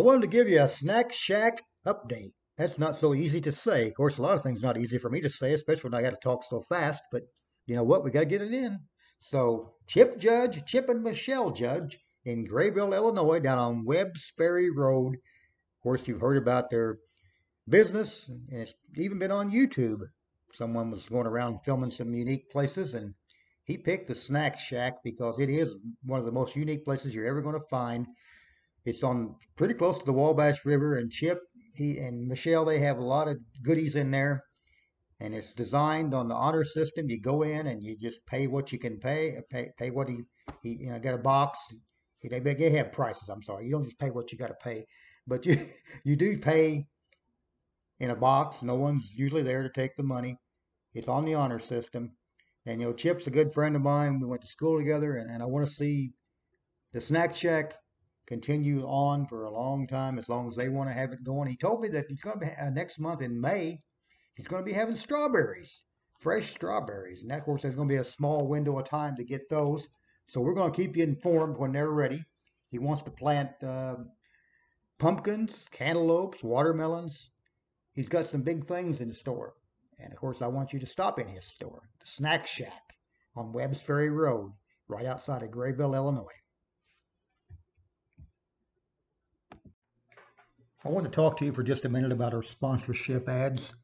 I wanted to give you a Snack Shack update. That's not so easy to say. Of course, a lot of things not easy for me to say, especially when I got to talk so fast. But you know what? We got to get it in. So, Chip Judge, Chip and Michelle Judge in Grayville, Illinois, down on Webb's Ferry Road. Of course, you've heard about their business, and it's even been on YouTube. Someone was going around filming some unique places, and he picked the Snack Shack because it is one of the most unique places you're ever going to find. It's on pretty close to the Wabash River, and Chip he and Michelle they have a lot of goodies in there, and it's designed on the honor system. You go in and you just pay what you can pay, uh, pay pay what he he you know, got a box. They they have prices. I'm sorry, you don't just pay what you got to pay, but you you do pay in a box. No one's usually there to take the money. It's on the honor system, and you know Chip's a good friend of mine. We went to school together, and, and I want to see the Snack Shack continue on for a long time as long as they want to have it going. He told me that he's going to be uh, next month in May. He's going to be having strawberries, fresh strawberries, and that, of course there's going to be a small window of time to get those. So we're going to keep you informed when they're ready. He wants to plant uh, pumpkins, cantaloupes, watermelons. He's got some big things in store. And of course, I want you to stop in his store, the Snack Shack on Webb's Ferry Road, right outside of Grayville, Illinois. I want to talk to you for just a minute about our sponsorship ads.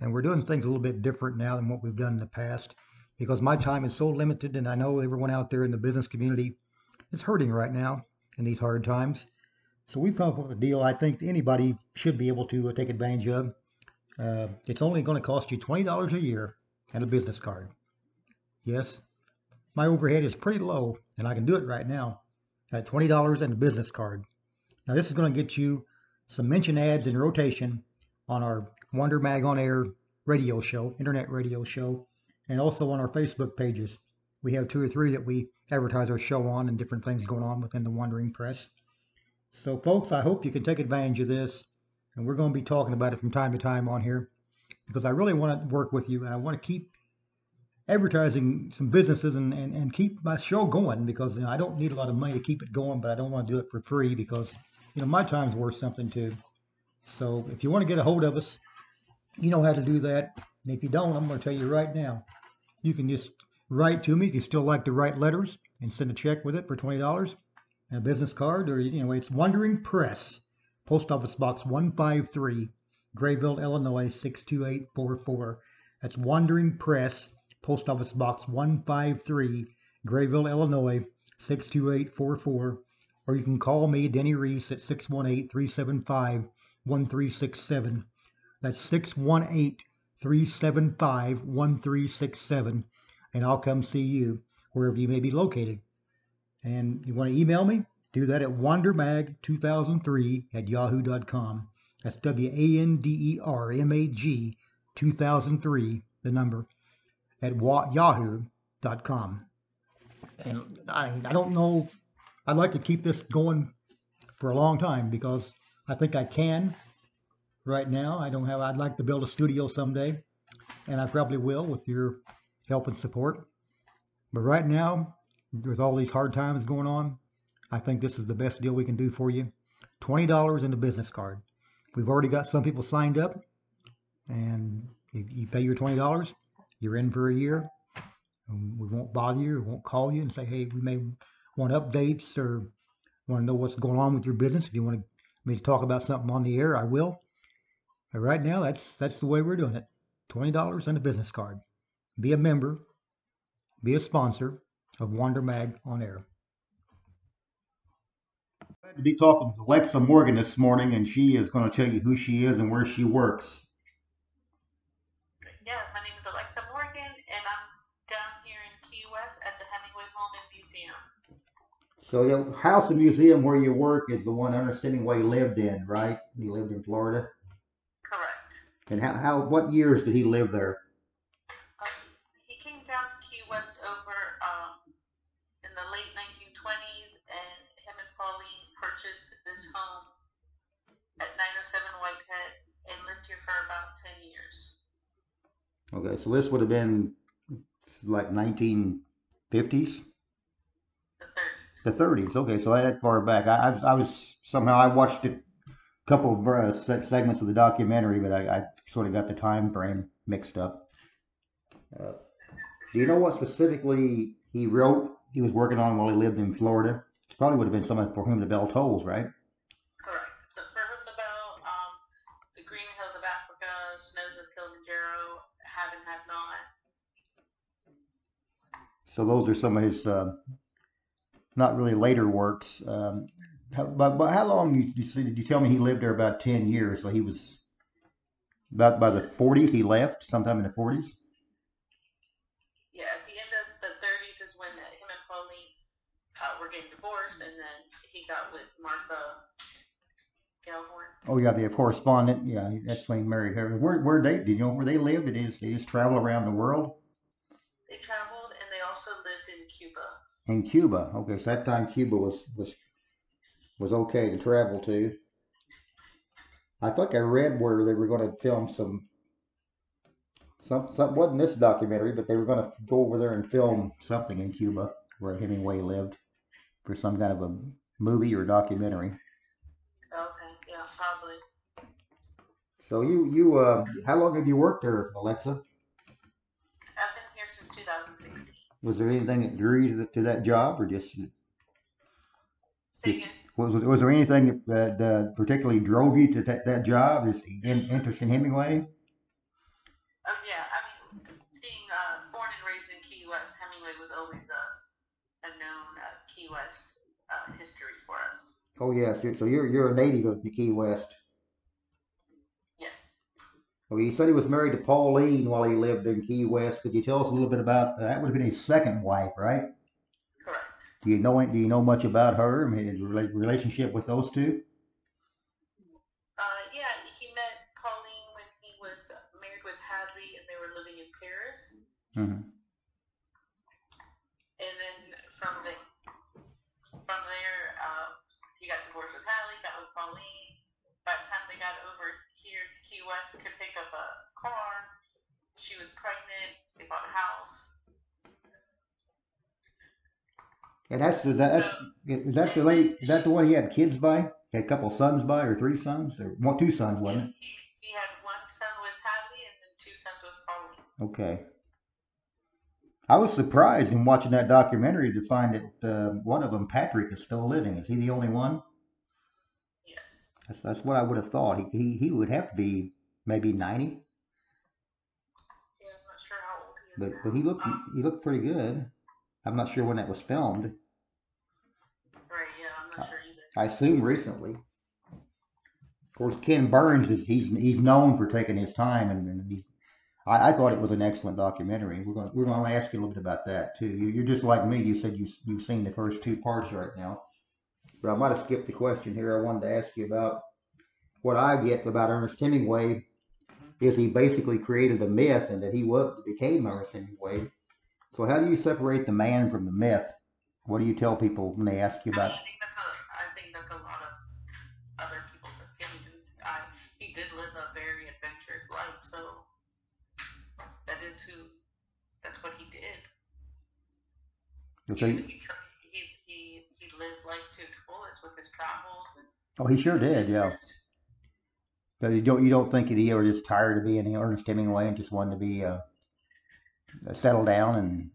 And we're doing things a little bit different now than what we've done in the past because my time is so limited, and I know everyone out there in the business community is hurting right now in these hard times. So we've come up with a deal I think anybody should be able to uh, take advantage of. Uh, it's only going to cost you $20 a year and a business card. Yes, my overhead is pretty low, and I can do it right now at $20 and a business card. Now, this is going to get you some mention ads in rotation on our Wander Mag on Air radio show, internet radio show, and also on our Facebook pages. We have two or three that we advertise our show on and different things going on within the Wandering Press. So, folks, I hope you can take advantage of this, and we're going to be talking about it from time to time on here because I really want to work with you and I want to keep advertising some businesses and, and, and keep my show going because you know, I don't need a lot of money to keep it going, but I don't want to do it for free because you know my time's worth something too. So if you want to get a hold of us, you know how to do that. And if you don't, I'm going to tell you right now. You can just write to me if you still like to write letters and send a check with it for twenty dollars and a business card, or you know it's Wandering Press, Post Office Box 153, Grayville, Illinois 62844. That's Wandering Press, Post Office Box 153, Grayville, Illinois 62844. Or you can call me, Denny Reese, at 618 375 1367. That's 618 375 1367. And I'll come see you wherever you may be located. And you want to email me? Do that at wandermag2003 at yahoo.com. That's W A N D E R M A G 2003, the number, at yahoo.com. And I, I don't know, I'd like to keep this going for a long time because I think I can right now. I don't have, I'd like to build a studio someday, and I probably will with your help and support. But right now, with all these hard times going on, I think this is the best deal we can do for you. twenty dollars in the business card. We've already got some people signed up, and you pay your twenty dollars, you're in for a year. We won't bother you, we won't call you and say, hey, we may want updates or want to know what's going on with your business. If you want me to talk about something on the air, I will. But right now, that's that's the way we're doing it. Twenty dollars and a business card. Be a member. Be a sponsor of Wander Mag on air. Glad to be talking to Alexa Morgan this morning, and she is going to tell you who she is and where she works. Yeah, my name is Alexa Morgan, and I'm down here in Key West at the Hemingway Home and Museum. So the house and museum where you work is the one Ernest Hemingway lived in, right? He lived in Florida. Correct. And how, how what years did he live there? Um, he came down to Key West over um, in the late 1920s, and him and Pauline purchased this home at 907 Whitehead and lived here for about 10 years. Okay, so this would have been like 1950s, The 30s. Okay, so that far back. I, I, I was somehow I watched a couple of uh, segments of the documentary, but I, I sort of got the time frame mixed up. Uh, do you know what specifically he wrote? He was working on while he lived in Florida. Probably would have been something for whom the bell tolls, right? Correct. So the bell, um, the Green Hills of Africa, Snows of Kilimanjaro, Have and Not. So those are some of his uh, not really later works. Um, how, but, but how long you, you see, did you tell me he lived there about 10 years? So he was about by the 40s he left sometime in the 40s. Yeah, at the end of the 30s is when him and Pauline uh, were getting divorced, and then he got with Martha Gellhorn. Oh yeah, the correspondent. Yeah, that's when he married her. Where where they did you know where they lived? Did they they just travel around the world? They traveled, and they also lived in Cuba. In Cuba. Okay, so that time Cuba was was was okay to travel to. I think I read where they were going to film some. Some, some wasn't this documentary, but they were going to go over there and film something in Cuba where Hemingway lived for some kind of a movie or documentary. Okay, yeah, probably. So you you uh, how long have you worked there, Alexa? I've been here since 2016. Was there anything that drew you to, the, to that job, or just again. was was there anything that uh, particularly drove you to that that job? Is in, interest in Hemingway? Oh yeah, I mean, being uh, born and raised in Key West, Hemingway was always a, a known uh, Key West uh, history for us. Oh yes, so you're you're a native of the Key West. Well, you said he was married to Pauline while he lived in Key West. Could you tell us a little bit about that? Would have been his second wife, right? Correct. Do you know do you know much about her? I mean, his relationship with those two? Uh, yeah, he met Pauline when he was married with Hadley, and they were living in Paris. And then from the from there, uh, he got divorced with Hadley, got with Pauline. By the time they got over here to Key West to up a car, she was pregnant. They bought a house. And that's is that that's, is that the lady? Is that the one he had kids by? He Had a couple sons by, or three sons, or one, two sons, wasn't it? He, he had one son with Hadley and then two sons with Pauline. Okay. I was surprised in watching that documentary to find that uh, one of them, Patrick, is still living. Is he the only one? Yes. That's, that's what I would have thought. He, he he would have to be maybe ninety, Yeah, I'm not sure how old he is but but he looked he looked pretty good. I'm not sure when that was filmed. right. Yeah, I'm not sure either. I assume recently. Of course, Ken Burns is he's he's known for taking his time, and, and he's. I, I thought it was an excellent documentary. We're going to we're going to ask you a little bit about that too. You, you're just like me. You said you you've seen the first two parts right now, but I might have skipped the question here. I wanted to ask you about what I get about Ernest Hemingway. Is he basically created a myth, and that he was became Ernest Hemingway? So how do you separate the man from the myth? What do you tell people when they ask you about? I think that's a, I think that's a lot of other people's opinions. I, he did live a very adventurous life, so that is who, that's what he did. Okay. He, he, he, he, he lived life to its fullest with his travels and Oh, he sure did, yeah. But you don't you don't think that he ever just tired of being Ernest Hemingway and just wanted to be uh, settle down and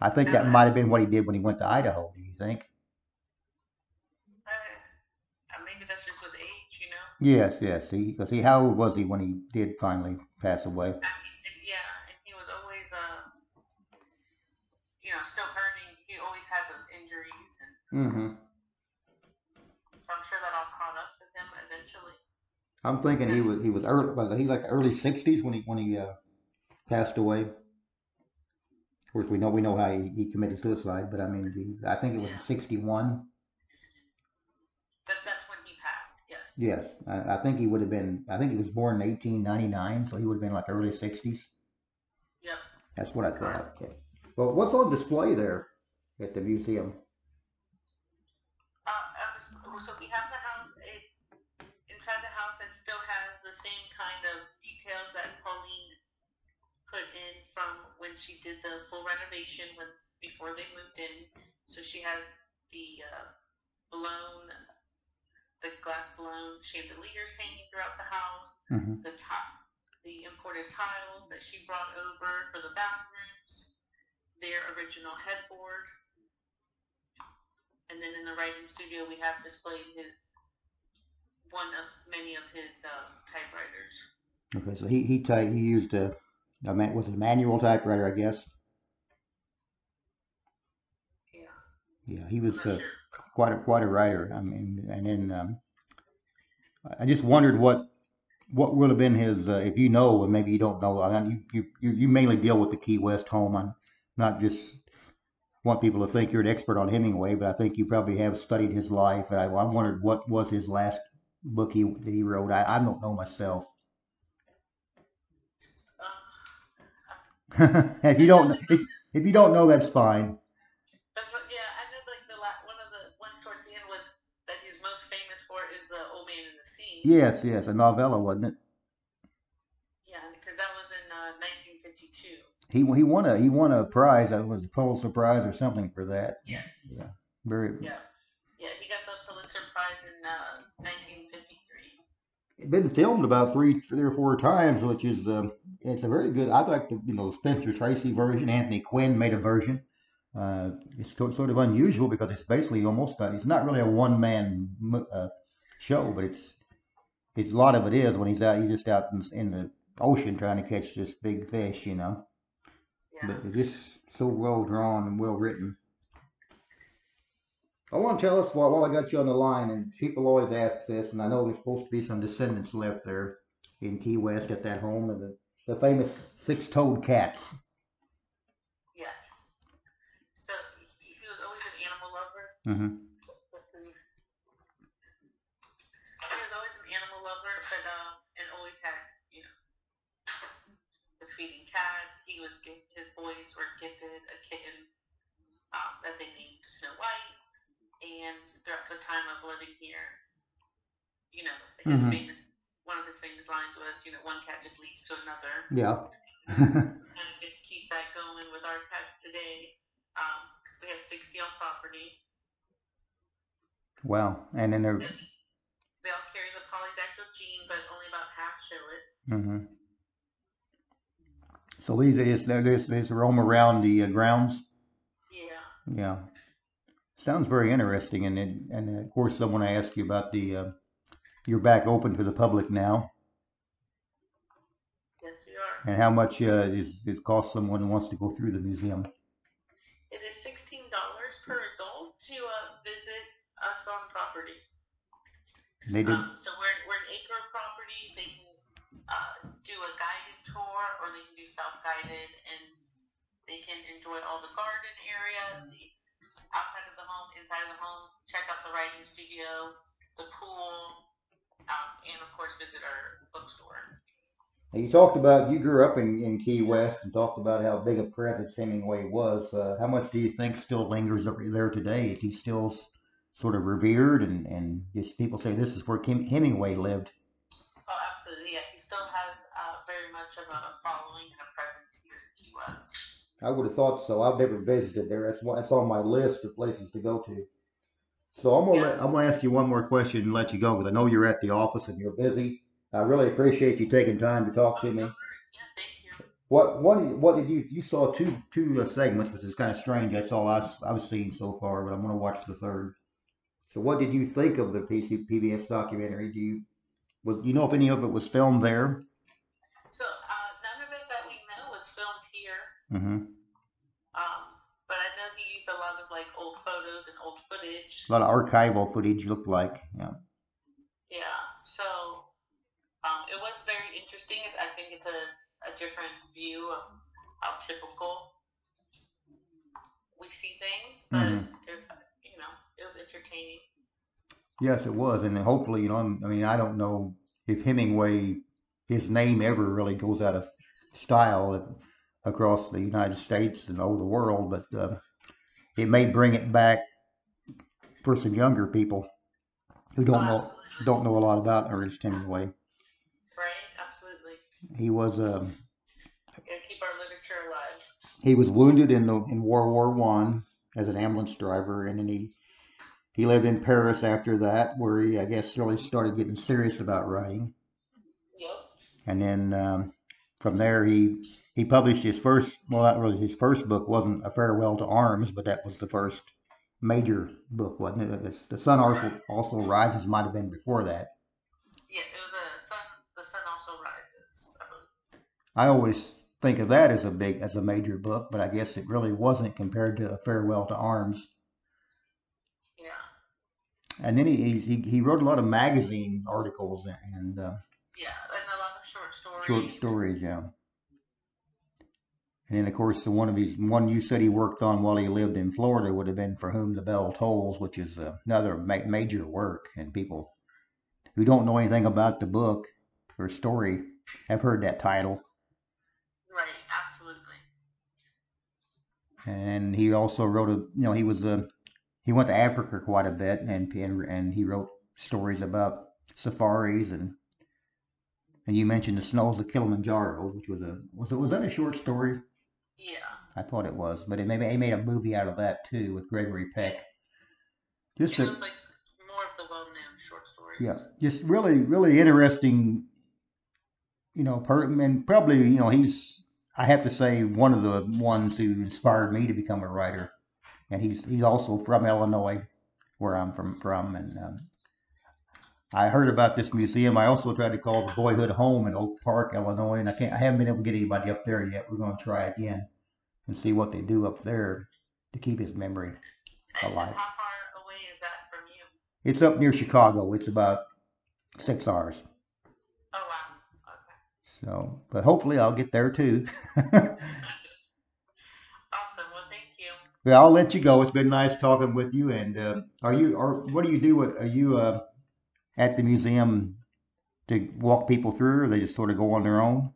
I think that might have been what he did when he went to Idaho. Do you think? Uh, uh, maybe that's just with age, you know. Yes, yes. He because he how old was he when he did finally pass away? He, yeah, and he was always, uh, you know, still hurting. He always had those injuries, and Mm-hmm. I'm thinking he was he was early was he like early sixties when he when he uh, passed away. Of course, we know we know how he, he committed suicide, but I mean, he, I think it was Yeah. sixty one. That that's when he passed. Yes. Yes, I, I think he would have been. I think he was born in eighteen ninety nine, so he would have been like early sixties. Yep. That's what I thought. Okay. Well, what's on display there at the museum? She did the full renovation when before they moved in. So she has the uh, blown, the glass blown chandeliers hanging throughout the house. Mm-hmm. The top, the imported tiles that she brought over for the bathrooms. Their original headboard. And then in the writing studio, we have displayed his one of many of his uh, typewriters. Okay, so he he typed, he used a, a man, was it a manual typewriter, I guess. Yeah. Yeah, he was uh, quite a quite a writer. I mean, and then um, I just wondered what what would have been his uh, if you know and maybe you don't know. I mean, you, you you mainly deal with the Key West home. I'm not just want people to think you're an expert on Hemingway, but I think you probably have studied his life. And I, I wondered what was his last book he that he wrote. I, I don't know myself. Um, if you don't if, if you don't know, that's fine. that's what, yeah, I know like the la- one of the ones towards the end was that he's most famous for is the Old Man in the Sea. Yes, yes, a novella, wasn't it? Yeah, because that was in uh, 1952. He he won a he won a prize. It was a Pulitzer Prize or something for that. Yes. Very Yeah. Yeah, he got the Pulitzer Prize in uh, 1953. been filmed about three three or four times, which is um, it's a very good. I like the you know Spencer Tracy version. Anthony Quinn made a version. Uh, it's sort of unusual because it's basically almost uh, it's not really a one man uh, show, but it's it's a lot of it is when he's out. He's just out in, in the ocean trying to catch this big fish, you know. Yeah. But it's just so well drawn and well written. I want to tell us while, while I got you on the line, and people always ask this, and I know there's supposed to be some descendants left there in Key West at that home, and the, the famous six-toed cats. Yes. So he, he was always an animal lover. Mm-hmm. He was always an animal lover, but um, and always had you know was feeding cats. He was his boys were gifted a kitten um, that they named Snow White, and throughout the time of living here, you know, his Mhm. famous one of his famous lines was, you know, one cat just leads to another. Yeah. and just keep that going with our cats today. Um, we have 60 on property. wow. And then they're. They all carry the polydactyl gene, but only about half show it. Mm-hmm. So these are just they just, they just roam around the uh, grounds. Yeah. Yeah. Sounds very interesting, and it, and of course I want to ask you about the. Uh, you're back open to the public now, Yes, we are. and how much uh, is it cost someone who wants to go through the museum? It is $16 per adult to uh, visit us on property. And they did. Um, so we're, we're an acre of property. They can uh, do a guided tour or they can do self-guided and they can enjoy all the garden area, the outside of the home, inside of the home, check out the writing studio, the pool, um, and of course visit our bookstore. You talked about you grew up in, in Key West and talked about how big a presence Hemingway was. Uh, how much do you think still lingers over there today? Is he still sort of revered and, and just people say this is where Kim, Hemingway lived? Oh, absolutely. Yeah, he still has uh, very much of a following and a presence here in Key West. I would have thought so. I've never visited there. That's why it's on my list of places to go to. So I'm gonna let, I'm gonna ask you one more question and let you go because I know you're at the office and you're busy. I really appreciate you taking time to talk to me. Yeah. What what what did you you saw two two uh, segments, which is kind of strange. That's all I, have seen so far, but I'm gonna watch the third. So what did you think of the PC, PBS documentary? Do you was you know if any of it was filmed there? So uh, none of it that we know was filmed here. Mm-hmm. A lot of archival footage looked like. Yeah. Yeah. So um, it was very interesting. It's, I think it's a, a different view of how typical we see things, but Mhm. it, you know, it was entertaining. Yes, it was, and hopefully, you know, I'm- I mean, I don't know if Hemingway, his name ever really goes out of style across the United States and over the world, but uh, it may bring it back for some younger people who don't know don't know a lot about Ernest Hemingway. Right? Absolutely. He was um, keep our literature alive. he was wounded in the in World War One as an ambulance driver, and then he he lived in Paris after that, where he I guess really started getting serious about writing. Yep. and then um, from there he he published his first well not really his first book wasn't a farewell to arms but that was the first major book wasn't it it's, the sun also also rises might have been before that Yeah, it was a sun. The sun also rises. I i always think of that as a big as a major book but i guess it really wasn't compared to a farewell to arms Yeah. and then he he, he wrote a lot of magazine articles and uh, Yeah, and a lot of short stories. short stories yeah and then of course the one of his one you said he worked on while he lived in Florida would have been For Whom the Bell Tolls, which is uh, another ma- major work, and people who don't know anything about the book or story have heard that title. Right. Absolutely. And he also wrote a you know he was a he went to Africa quite a bit, and and and he wrote stories about safaris and. And you mentioned the snows of Kilimanjaro, which was a was it was that a short story? Yeah. I thought it was, but it maybe they made a movie out of that too with Gregory Peck. Just It a, like more of the well-known short stories. yeah, just really really interesting. You know, per, and probably you know he's I have to say one of the ones who inspired me to become a writer, and he's he's also from Illinois, where I'm from from, and um, I heard about this museum. I also tried to call the Boyhood Home in Oak Park, Illinois, and I can't I haven't been able to get anybody up there yet. We're going to try again and see what they do up there to keep his memory. Alive. how far away is that from you? It's up near Chicago. It's about six hours. Oh wow. Okay. So, but hopefully I'll get there too. Awesome. Well, thank you. well, I'll let you go. It's been nice talking with you. And uh, are you, or what do you do? Are you uh, at the museum to walk people through, or they just sort of go on their own?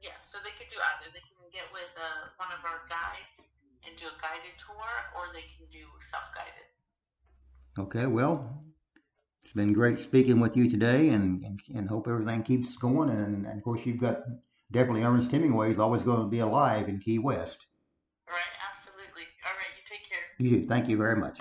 Yeah. So they could do either. They can get with uh, one of our guides and do a guided tour, or they can do self-guided. Okay. Well, it's been great speaking with you today, and and, and hope everything keeps going. And, and of course, you've got definitely Ernest Hemingway is always going to be alive in Key West. Right. Absolutely. All right. You take care. You do. Thank you very much.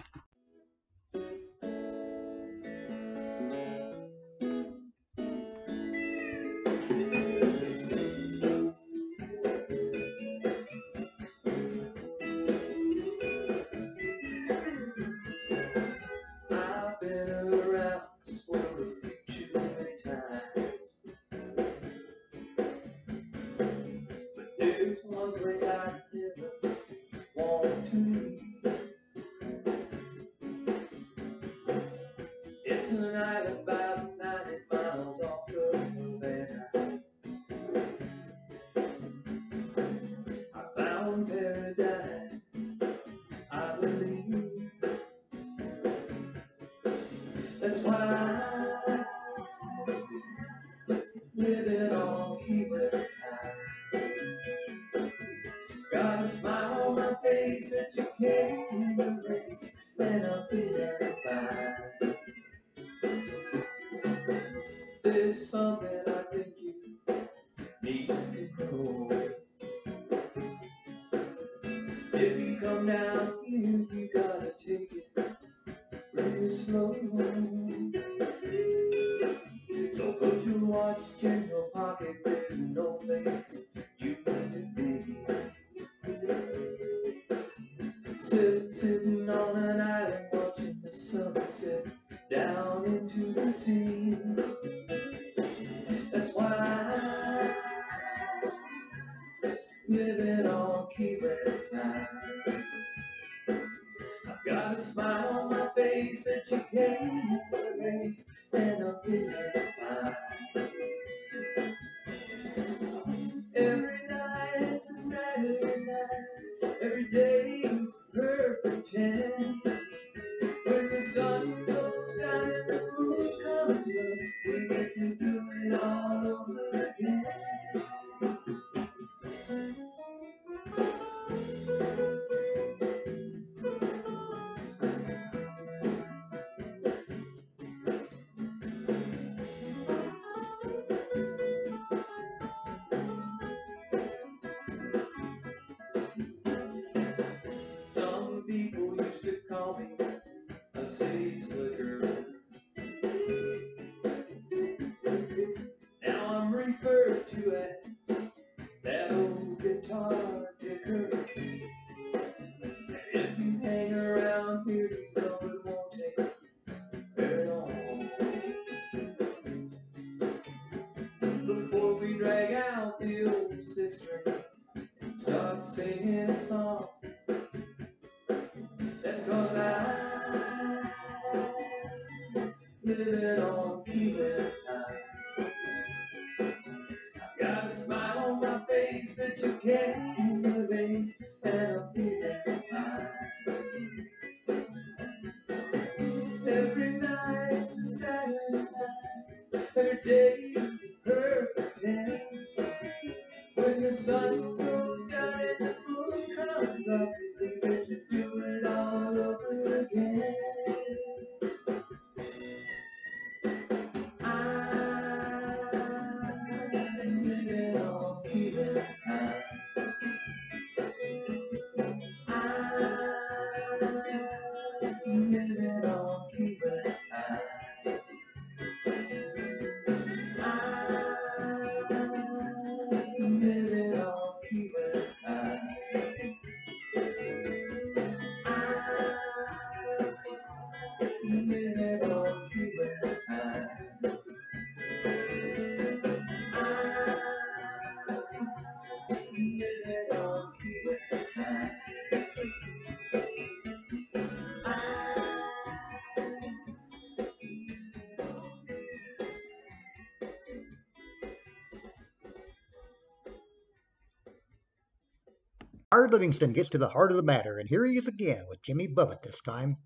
Howard Livingston gets to the heart of the matter, and here he is again with Jimmy Buffett this time,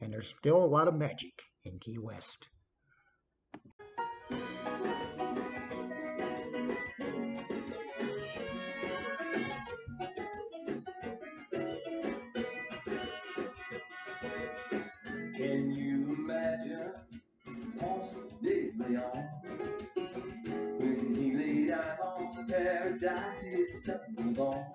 and there's still a lot of magic in Key West. Can you imagine Austin Digby on? When he laid eyes on the paradise, he stumbled on.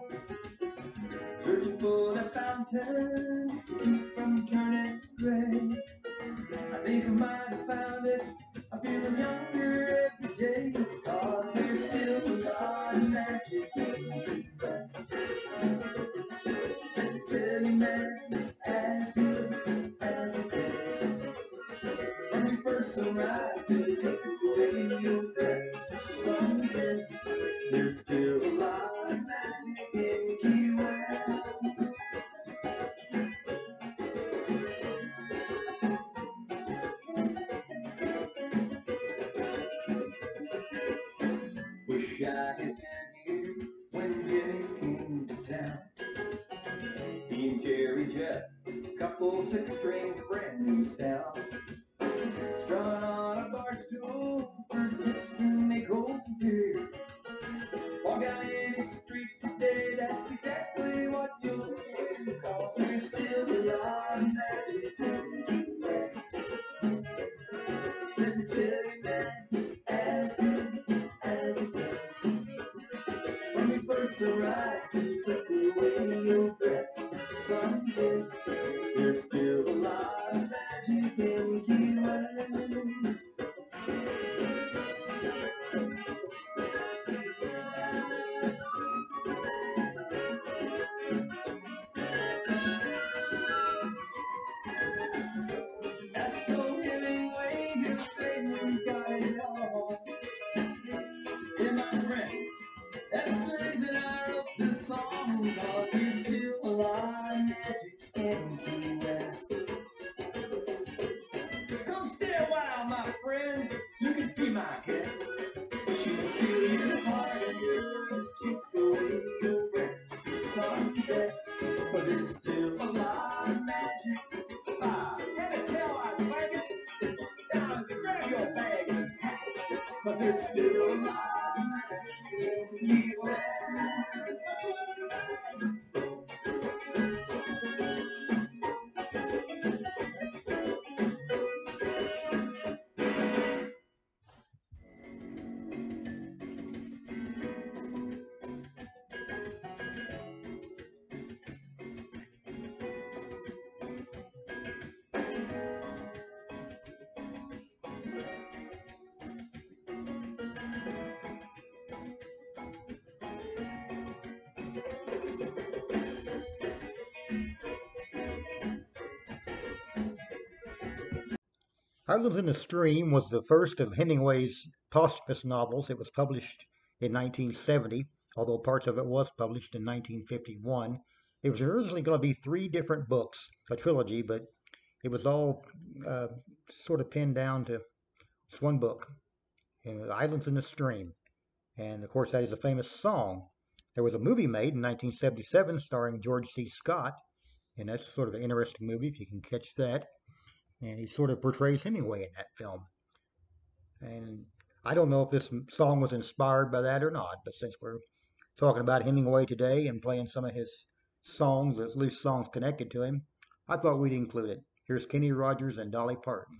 Islands in the Stream was the first of Hemingway's posthumous novels. It was published in 1970, although parts of it was published in 1951. It was originally going to be three different books, a trilogy, but it was all uh, sort of pinned down to it's one book, and Islands in the Stream. And of course, that is a famous song. There was a movie made in 1977 starring George C. Scott, and that's sort of an interesting movie if you can catch that and he sort of portrays Hemingway in that film. And I don't know if this song was inspired by that or not, but since we're talking about Hemingway today and playing some of his songs, at least songs connected to him, I thought we'd include it. Here's Kenny Rogers and Dolly Parton.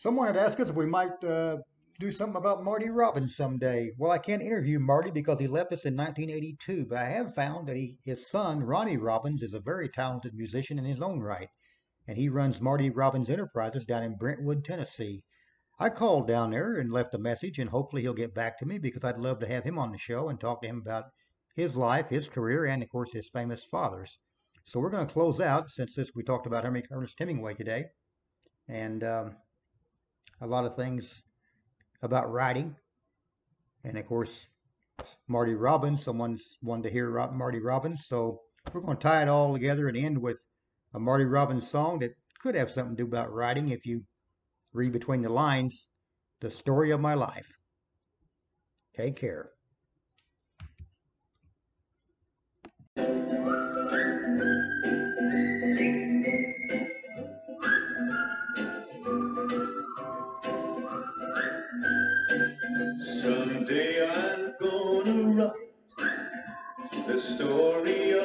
Someone had asked us if we might uh, do something about Marty Robbins someday. Well, I can't interview Marty because he left us in 1982, but I have found that he, his son, Ronnie Robbins, is a very talented musician in his own right, and he runs Marty Robbins Enterprises down in Brentwood, Tennessee. I called down there and left a message, and hopefully he'll get back to me because I'd love to have him on the show and talk to him about his life, his career, and of course his famous fathers. So we're going to close out since this we talked about Ernest Hemingway today, and um, a lot of things about writing. And of course, Marty Robbins, someone's wanted to hear Marty Robbins. So we're going to tie it all together and end with a Marty Robbins song that could have something to do about writing if you read between the lines, the story of my life. Take care. Someday I'm gonna write the story